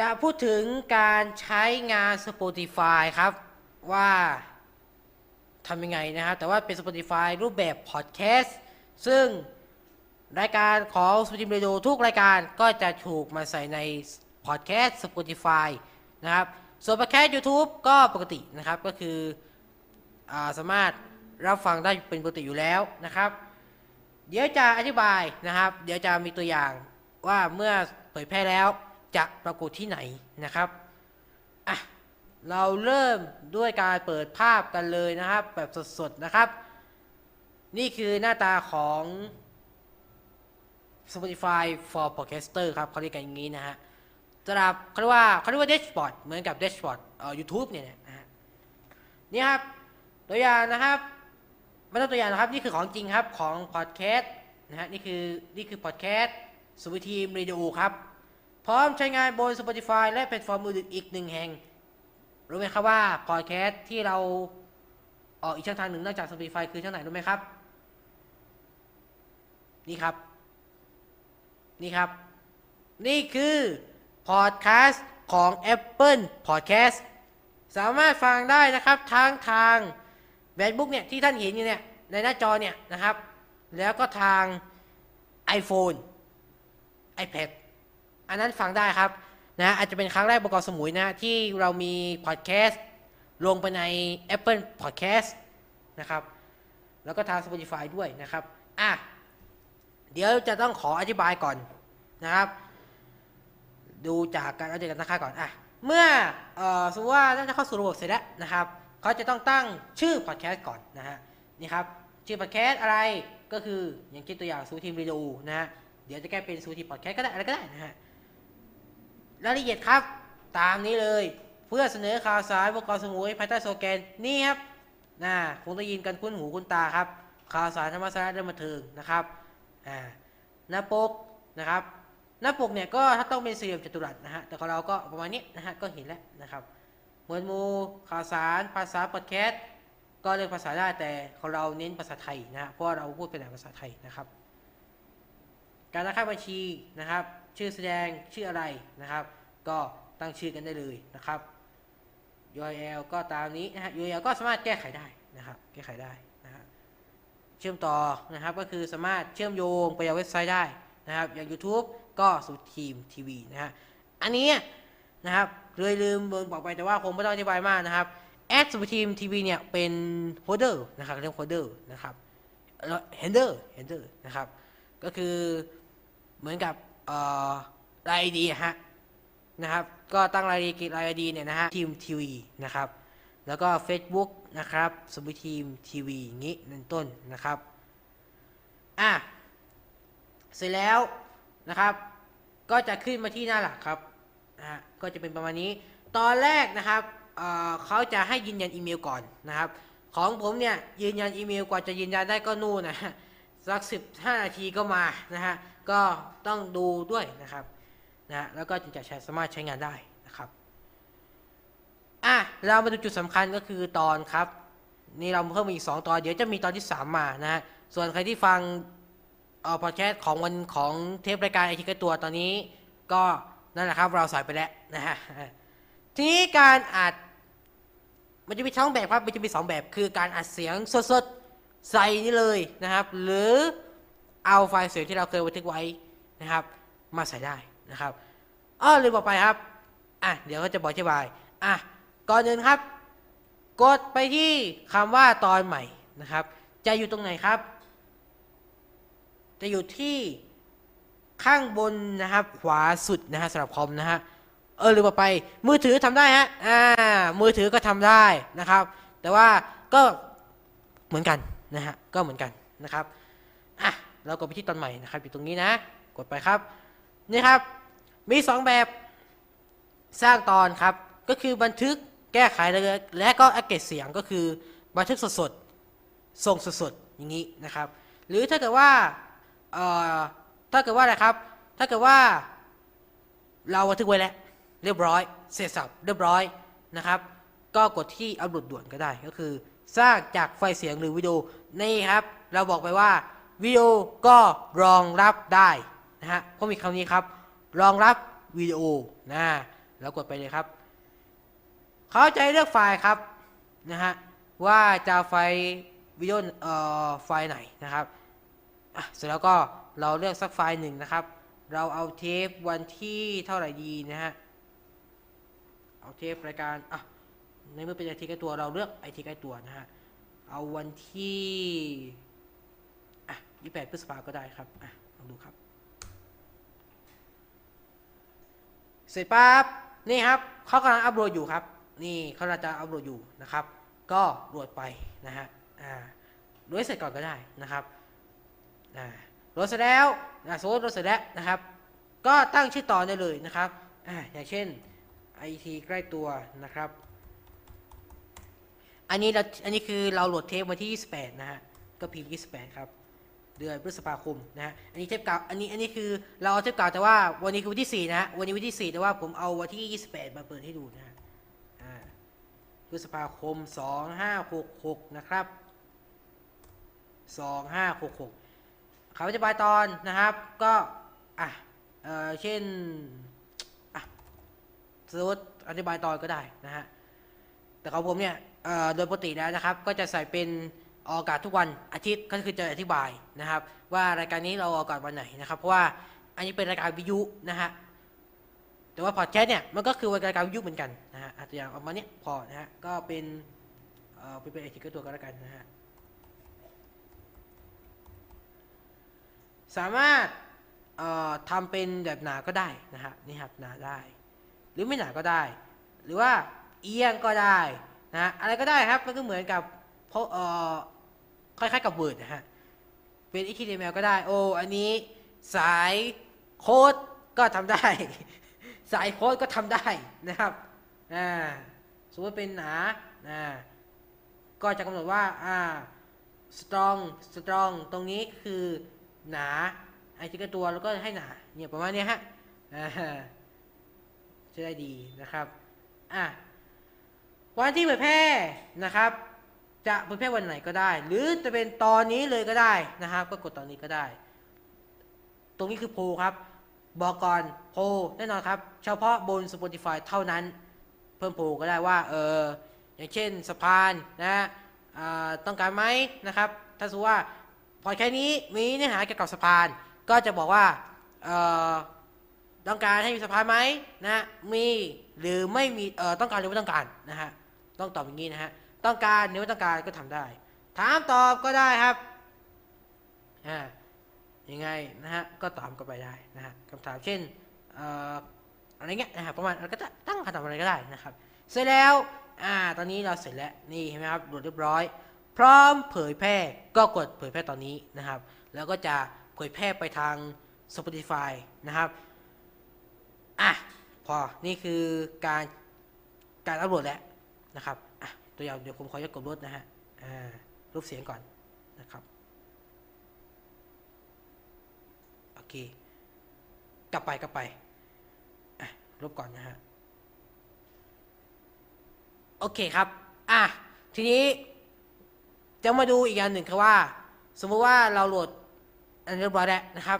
จะพูดถึงการใช้งาน Spotify ครับ ว่าทำยังไงนะครับ แต่ว่าเป็น Spotify รูปแบบพอดแคสต์ซึ่งรายการของ Spotify Radio ทุกรายการก็จะถูกมาใส่ในพอดแคสต์ Spotify นะครับ ส่วนพอดแคสต์ YouTube ก็ปกตินะครับ ก็คืออสามารถรับฟังได้เป็นปกติอยู่แล้วนะครับ เดี๋ยวจะอธิบายนะครับ เดี๋ยวจะมีตัวอย่างว่าเมื่อเผยแพร่แล้ว จะปรากฏที่ไหนนะครับอะเราเริ่มด้วยการเปิดภาพกันเลยนะครับ แบบสดๆนะครับ นี่คือหน้าตาของ Spotify for Podcaster ครับเขาเรียกกันอย่างนี้นะฮะสำหรับเขาเรียกว่าเขาเรียกว่า dashboard เหมือนกับ dashboard เอ่อ YouTube เนี่ยนะฮะนี่ครับ ตัวอย่างนะครับไม่ต้องตัวอย่างนะครับ นี่คือของจริงครับของ podcast นะฮะนี่คือนี่คือ podcast Samuiteam Radio ครับ พร้อมใช้งานบน Spotify และแพลตฟอร์มอื่นๆอีกหนึ่งแห่ง รู้ไหมครับว่า podcast ที่เราออกอีกช่องทางหนึ่งนอกจาก Spotify คือช่องไหนรู้ไหมครับ นี่ครับ นี่ครับ นี่คือพอดแคสต์ของ Apple Podcast สามารถฟังได้นะครับทั้งทางแบนบุ๊กเนี่ยที่ท่านเห็นอยู่เนี่ยในหน้าจอเนี่ยนะครับ แล้วก็ทาง iPhone iPad อันนั้นฟังได้ครับนะอาจจะเป็นครั้งแรกบกสมุยนะที่เรามีพอดแคสต์ลงไปใน Apple Podcast นะครับ แล้วก็ทาง Spotify ด้วยนะครับอะเดี๋ยวจะต้องขออธิบายก่อนนะครับ ดูจากการอัปเดตกันนะคะก่อนอะเมื่อเอ่อสมมติว่าน่าจะเข้าสู่ระบบเสร็จแล้วนะครับเขาจะต้องตั้งชื่อพอดแคสต์ก่อนนะฮะนี่ครับชื่อพอดแคสต์อะไรก็คืออย่างเช่นตัวอย่างซูทีมรีดูนะฮะเดี๋ยวจะแก้เป็นซูทีมพอดแคสต์ก็ได้อะไรก็ได้นะฮะ รายละเอียดครับ ตามนี้เลย เพื่อเสนอข่าวสารบกสมุยภายใต้โซแกนนี่ครับนะคงได้ยินกันคุ้นหูคุ้นตาครับ ข่าวสารธรรมสาระเรื่องบันเทิงนะครับอ่าหน้าปกนะครับหน้าปกเนี่ยก็ถ้าต้องเป็นสี่เหลี่ยมจัตุรัสนะฮะแต่ของเราก็ประมาณนี้นะฮะก็เห็นแล้วนะครับหมวดหมู่ข่าวสารภาษาพอดแคสต์ก็เรียนภาษาได้แต่ของเราเน้นภาษาไทยนะฮะเพราะเราพูดเป็นภาษาไทยนะครับ การตั้งค่าบัญชีนะครับ ชื่อแสดงชื่ออะไรนะครับ ก็ตั้งชื่อกันได้เลยนะครับ URL ก็ตามนี้นะฮะ URL ก็สามารถแก้ไขได้นะครับ แก้ไขได้นะฮะเชื่อมต่อนะครับก็คือสามารถเชื่อมโยงไปยังเว็บไซต์ได้นะครับ อย่าง YouTube ก็สุดทีมทีวีนะฮะอันนี้นะครับเลยลืมบอกไปแต่ว่าคงไม่ต้องอธิบายมากนะครับแอดสุดทีมทีวีเนี่ยเป็นโฮเดอร์นะครับเรียกโฮเดอร์นะครับแล้วเฮนเดอร์เฮนเดอร์นะครับ ก็คือเหมือนกับ รายดีฮะนะครับ ก็ตั้งรายดีรายดีเนี่ยนะฮะทีมทีวีนะครับ แล้วก็ Facebook นะครับสมุทีมทีวีอย่างนี้เป็นต้นนะครับอะเสร็จแล้วนะครับ ก็จะขึ้นมาที่หน้าหลักครับนะฮะก็จะเป็นประมาณนี้ ตอนแรกนะครับเเขาจะให้ยืนยันอีเมลก่อนนะครับ ของผมเนี่ยยืนยันอีเมลกว่าจะยืนยันได้ก็นู่นนะฮะสักสิบห้านาทีก็มานะฮะ ก็ต้องดูด้วยนะครับนะแล้วก็จึงจะใช้สามารถใช้งานได้นะครับอะเรามาดูจุดสำคัญก็คือตอนครับนี่เราเพิ่มอีกสองตอน เดี๋ยวจะมีตอนที่สามมานะฮะส่วนใครที่ฟังเอ่อพอดแคสต์ของวันของเทปรายการไอทีกตัวตอนนี้ ก็นั่นแหละครับเราใส่ไปแล้วนะฮะทีนี้การอัดมันจะมีสองแบบครับมันจะมีสองแบบ คือการอัดเสียงสดๆใส่นี่เลยนะครับ หรือ เอาไฟล์เสียงที่เราเคยบันทึกไว้นะครับ มาใส่ได้นะครับอ้อลืมบอกไปครับอะเดี๋ยวก็จะบอกอธิบายอะก่อนอื่นครับ กดไปที่คำว่าตอนใหม่นะครับ จะอยู่ตรงไหนครับ จะอยู่ที่ข้างบนนะครับ ขวาสุดนะฮะสำหรับคอมนะฮะเออลืมบอกไป มือถือทำได้ฮะอ่ามือถือก็ทำได้นะครับ แต่ว่าก็เหมือนกันนะฮะก็เหมือนกันนะครับอะ เรากดไปที่ตอนใหม่นะครับอยู่ตรงนี้นะ กดไปครับ นี่ครับ มีสองแบบสร้างตอนครับ ก็คือบันทึกแก้ไขและก็อัปเกรดเสียงก็คือบันทึกสดๆส่งสดๆอย่างนี้นะครับ หรือถ้าเกิดว่าเอ่อถ้าเกิดว่าอะไรครับ ถ้าเกิดว่า เราบันทึกไว้แล้วเรียบร้อย เสร็จสับเรียบร้อยนะครับ ก็กดที่อัปโหลดด่วนก็ได้ก็คือ สร้างจากไฟเสียงหรือวิดีโอนี่ครับ เราบอกไปว่า วิดีโอก็รองรับได้นะฮะเพราะมีคำนี้ครับ รองรับวิดีโอนะแล้วกดไปเลยครับ เขาจะให้เลือกไฟล์ครับนะฮะว่าจะไฟล์วิดีโอเอ่อไฟล์ไหนนะครับเสร็จแล้วก็เราเลือกสักไฟล์หนึ่งนะครับ เราเอาเทปวันที่เท่าไหร่ดีนะฮะเอาเทปรายการอะในเมื่อเป็นไอทีใกล้ตัวเราเลือกไอทีใกล้ตัวนะฮะเอาวันที่ 28 พฤษภาก็ได้ครับอะลองดูครับ เสร็จปั๊บนี่ครับเขากำลังอัปโหลดอยู่ครับ นี่เขากำลังจะอัปโหลดอยู่นะครับ ก็โหลดไปนะฮะอ่าโหลดเสร็จก่อนก็ได้นะครับอ่าโหลดเสร็จแล้วนะสมมติโหลดเสร็จแล้วนะครับ ก็ตั้งชื่อต่อได้เลยนะครับอ่าอย่างเช่น IT ใกล้ตัวนะครับ อันนี้เราอันนี้คือเราโหลดเทปวันที่ 28 นะฮะ ก็พิมพ์ 28 ครับ เดือนพฤษภาคมนะฮะ อันนี้เทปเก่า อันนี้ อันนี้คือเราเอาเทปเก่าแต่ว่าวันนี้คือวันที่ 4 นะฮะ วันนี้วันที่ 4 แต่ว่าผมเอาวันที่ 28 มาเปิดให้ดูนะฮะพฤษภาคม 2566 นะครับ 2566คำอธิบายตอนนะครับ ก็ อะ เอ่อ เช่น อะสมมติอธิบายตอนก็ได้นะฮะ แต่ของผมเนี่ย เอ่อ โดยปกติแล้วนะครับ ก็จะใส่เป็น ออกอากาศทุกวันอาทิตย์ก็คือจะอธิบายนะครับ ว่ารายการนี้เราออกอากาศวันไหนนะครับเพราะว่าอันนี้เป็นรายการวิทยุนะฮะแต่ว่าพอดแคสต์เนี่ยมันก็คือรายการวิทยุเหมือนกันนะฮะอาจจะอย่างออกมาเนี้ยพอนะฮะก็เป็นเอ่อเป็นเอทิก็ตัวก็แล้วกันนะฮะสามารถเอ่อทำเป็นแบบหนาก็ได้นะฮะนี่ครับหนาได้ หรือไม่หนาก็ได้ หรือว่าเอียงก็ได้นะะอะไรก็ได้ครับมันก็เหมือนกับเพราะเอ่อ คล้ายๆกับ Word นะฮะ เป็น HTML ก็ได้ โอ้ อันนี้สายโค้ดก็ทำได้ สายโค้ดก็ทำได้นะครับอ่าสมมติเป็นหนาอ่าก็จะกำหนดว่าอ่า strong strong ตรงนี้คือหนาไอ้ที่ก็ตัวแล้วก็ให้หนาเนี่ยประมาณนี้ฮะอ่าจะได้ดีนะครับอะวันที่เผยแพร่นะครับ จะเผยแพร่วันไหนก็ได้ หรือจะเป็นตอนนี้เลยก็ได้นะครับ ก็กดตอนนี้ก็ได้ ตรงนี้คือโพลครับ บอกก่อนโพลแน่นอนครับ เฉพาะบน Spotify เท่านั้น เพิ่มโพลก็ได้ว่าเอออย่างเช่นสะพานนะต้องการไหมนะครับ ถ้าสมมติว่าพอแค่นี้มีเนื้อหาเกี่ยวกับสะพาน ก็จะบอกว่าต้องการให้มีสะพานไหมนะมีหรือไม่มีเออต้องการหรือไม่ต้องการนะฮะต้องตอบอย่างนี้นะฮะ ต้องการหรือต้องการก็ทำได้ ถามตอบก็ได้ครับอ่ายังไงนะฮะก็ตอบก็ไปได้นะฮะคำถามเช่นอะไรเงี้ยนะฮะประมาณเราก็จะตั้งคำถามอะไรก็ได้นะครับ เสร็จแล้วอ่าตอนนี้เราเสร็จแล้วนี่เห็นไหมครับโหลดเรียบร้อย พร้อมเผยแพร่ก็กดเผยแพร่ตอนนี้นะครับ แล้วก็จะเผยแพร่ไปทาง Spotify นะครับอะพอนี่คือการการอัปโหลดแล้วนะครับ ตัวอย่างเดี๋ยวผมขอจะกดลดนะฮะรูปเสียงก่อนนะครับโอเคกลับไปกลับไปอะลบก่อนนะฮะโอเคครับอะทีนี้จะมาดูอีกอย่างหนึ่งคือว่า สมมติว่าเราโหลดอันเรียบร้อยแล้วนะครับ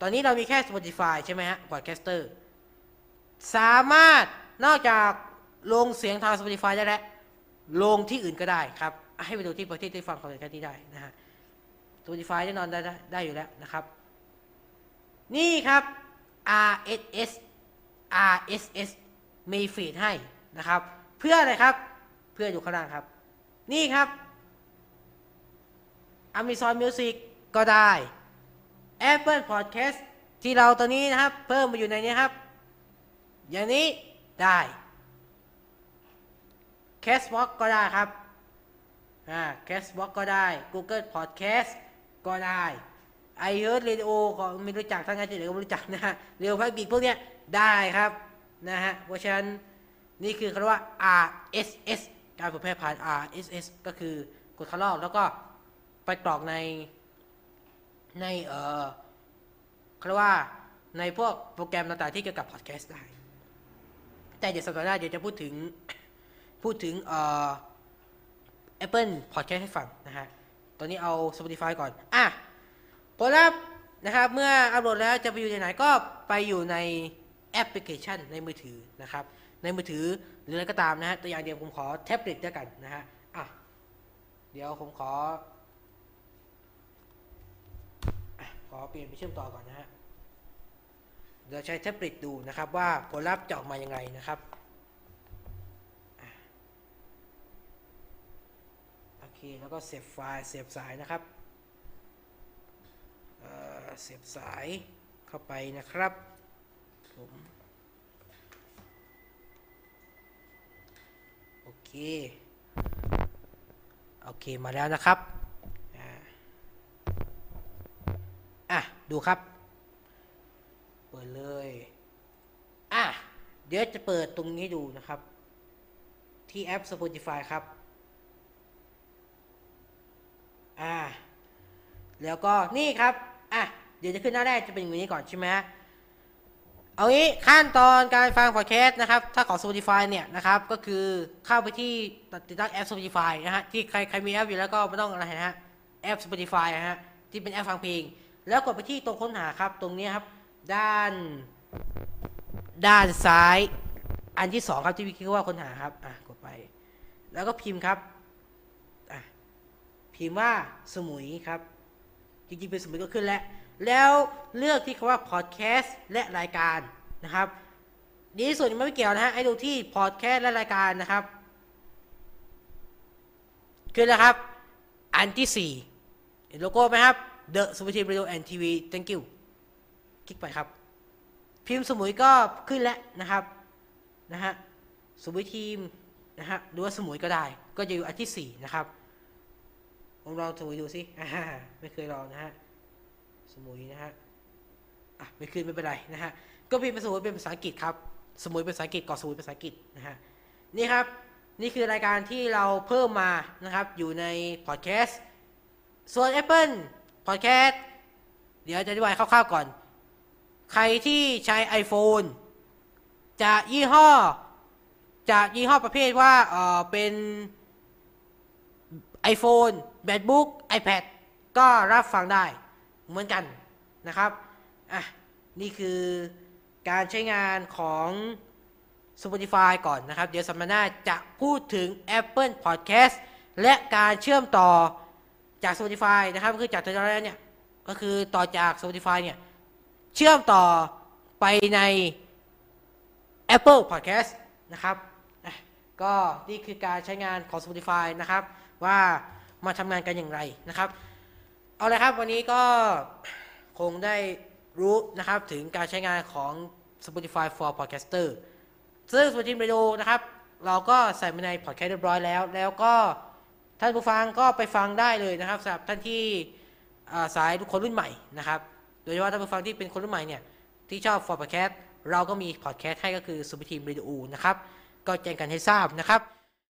ตอนนี้เรามีแค่ Spotify ใช่ไหมฮะ Podcaster สามารถนอกจากลงเสียงทาง Spotify ได้แล้ว ลงที่อื่นก็ได้ครับ ให้ไปดูที่ประเทศที่ฟังคอนเทนต์ที่ได้นะฮะ Spotify แน่นอนไดได้ได้อยู่แล้วนะครับ นี่ครับ RSS RSS มีฟีดให้นะครับ เพื่ออะไรครับ เพื่ออยู่ข้างล่างครับ นี่ครับ Amazon Music ก็ได้ Apple Podcast ที่เราตอนนี้นะครับ เพิ่มมาอยู่ในนี้ครับ อย่างนี้ได้ Castbox ก็ได้ครับอ่า Castbox ก็ได้ Google Podcast ก็ได้ iHeart Radio ก็ไม่รู้จักทั้งนั้นจะเหลือก็ไม่รู้จักนะฮะเรียวพักบีพวกเนี้ยได้ครับนะฮะเพราะฉะนั้นนี่คือคำว่า RSS การเผยแพร่ผ่าน RSS ก็คือกดคัดลอกแล้วก็ไปกรอกในในเอ่อเขาเรียกว่าในพวกโปรแกรมต่างๆที่เกี่ยวกับพอดแคสต์ได้ แต่เดี๋ยวสัปดาห์หน้าเดี๋ยวจะพูดถึง พูดถึงเอ่อ Apple Podcast ให้ฟังนะฮะ ตอนนี้เอา Spotify ก่อน อะผลลัพธ์นะครับ เมื่ออัปโหลดแล้วจะไปอยู่ในไหนก็ไปอยู่ในแอปพลิเคชันในมือถือนะครับ ในมือถือหรืออะไรก็ตามนะฮะ ตัวอย่างเดียวผมขอแท็บเล็ตด้วยกันนะฮะ อะ เดี๋ยวผมขอขอเปลี่ยนไปเชื่อมต่อก่อนนะฮะ เดี๋ยวใช้แท็บเล็ตดูนะครับว่าผลลัพธ์จะออกมายังไงนะครับอะโอเค แล้วก็เสียบไฟล์เสียบสายนะครับเเสียบสายเข้าไปนะครับผมโอเค โอเค มาแล้วนะครับอ่าอะ ดูครับ เปิดเลย อะ เดี๋ยวจะเปิดตรงนี้ดูนะครับ ที่แอป Spotify ครับ อ่า แล้วก็นี่ครับ อะ เดี๋ยวจะขึ้นหน้าแรกจะเป็นอย่างนี้ก่อนใช่ไหมเอางี้ขั้นตอนการฟังพอดแคสต์นะครับ ถ้าของ Spotify เนี่ยนะครับ ก็คือเข้าไปที่ติดตั้งแอป Spotify นะฮะ ที่ใครใครมีแอปอยู่แล้วก็ไม่ต้องอะไรนะฮะ แอป Spotify นะฮะ ที่เป็นแอปฟังเพลง แล้วกดไปที่ตรงค้นหาครับ ตรงนี้ครับ ด้าน ด้านซ้าย อันที่สองครับที่วิคิดว่าค้นหาครับ อะ กดไป แล้วก็พิมพ์ครับ พิมพ์ว่าสมุยครับ จริงๆ เป็นสมุยก็ขึ้นแล้ว แล้วเลือกที่คำว่าพอดแคสต์และรายการนะครับดีที่สุดไม่เกี่ยวนะฮะให้ดูที่พอดแคสต์และรายการนะครับ ขึ้นแล้วครับ อันที่สี่เห็นโลโก้ไหมครับ The s m u y Radio and TV Thank you คลิกไปครับ พิมพ์สมุยก็ขึ้นแล้วนะครับนะฮะสมุยทีมนะฮะหรือว่าสมุยก็ได้ ก็จะอยู่อันที่สี่นะครับ ผมลองสมุยดูสิอ่าไม่เคยลองนะฮะ สมุยนะฮะ อะไม่ขึ้นไม่เป็นไรนะฮะ ก็พิมพ์เป็นสมุยเป็นภาษาอังกฤษครับ สมุยเป็นภาษาอังกฤษก่อสมุยเป็นภาษาอังกฤษนะฮะ นี่ครับ นี่คือรายการที่เราเพิ่มมานะครับ อยู่ในพอดแคสต์ ส่วน Apple Podcast เดี๋ยวจะอธิบายคร่าวๆก่อน ใครที่ใช้ iPhone จะยี่ห้อจะยี่ห้อประเภทว่าเออเป็น iPhone MacBook iPad ก็รับฟังได้เหมือนกันนะครับอะนี่คือการใช้งานของ Spotify ก่อนนะครับ เดี๋ยวสัปดาห์หน้าจะพูดถึง Apple Podcast และการเชื่อมต่อจาก Spotify นะครับก็คือจากตัวแรกเนี่ยก็คือต่อจาก Spotify เนี่ยเชื่อมต่อไปใน Apple Podcast นะครับ ก็นี่คือการใช้งานของ Spotify นะครับ ว่า มาทำงานกันอย่างไรนะครับ เอาลยครับวันนี้ก็คงได้รู้นะครับถึงการใช้งานของ Spotify for Podcaster ซึ่ง Spotify Radio นะครับ เราก็ใส่มาในพอดแคสต์เรียบร้อยแล้ว แล้วก็ท่านผู้ฟังก็ไปฟังได้เลยนะครับสำหรับท่านที่สายคนรุ่นใหม่นะครับ โดยเฉพาะท่านผู้ฟังที่เป็นคนรุ่นใหม่เนี่ยที่ชอบ for podcast เราก็มีพอดแคสต์ให้ก็คือ Spotify Radio นะครับ ก็แจ้งกันให้ทราบนะครับ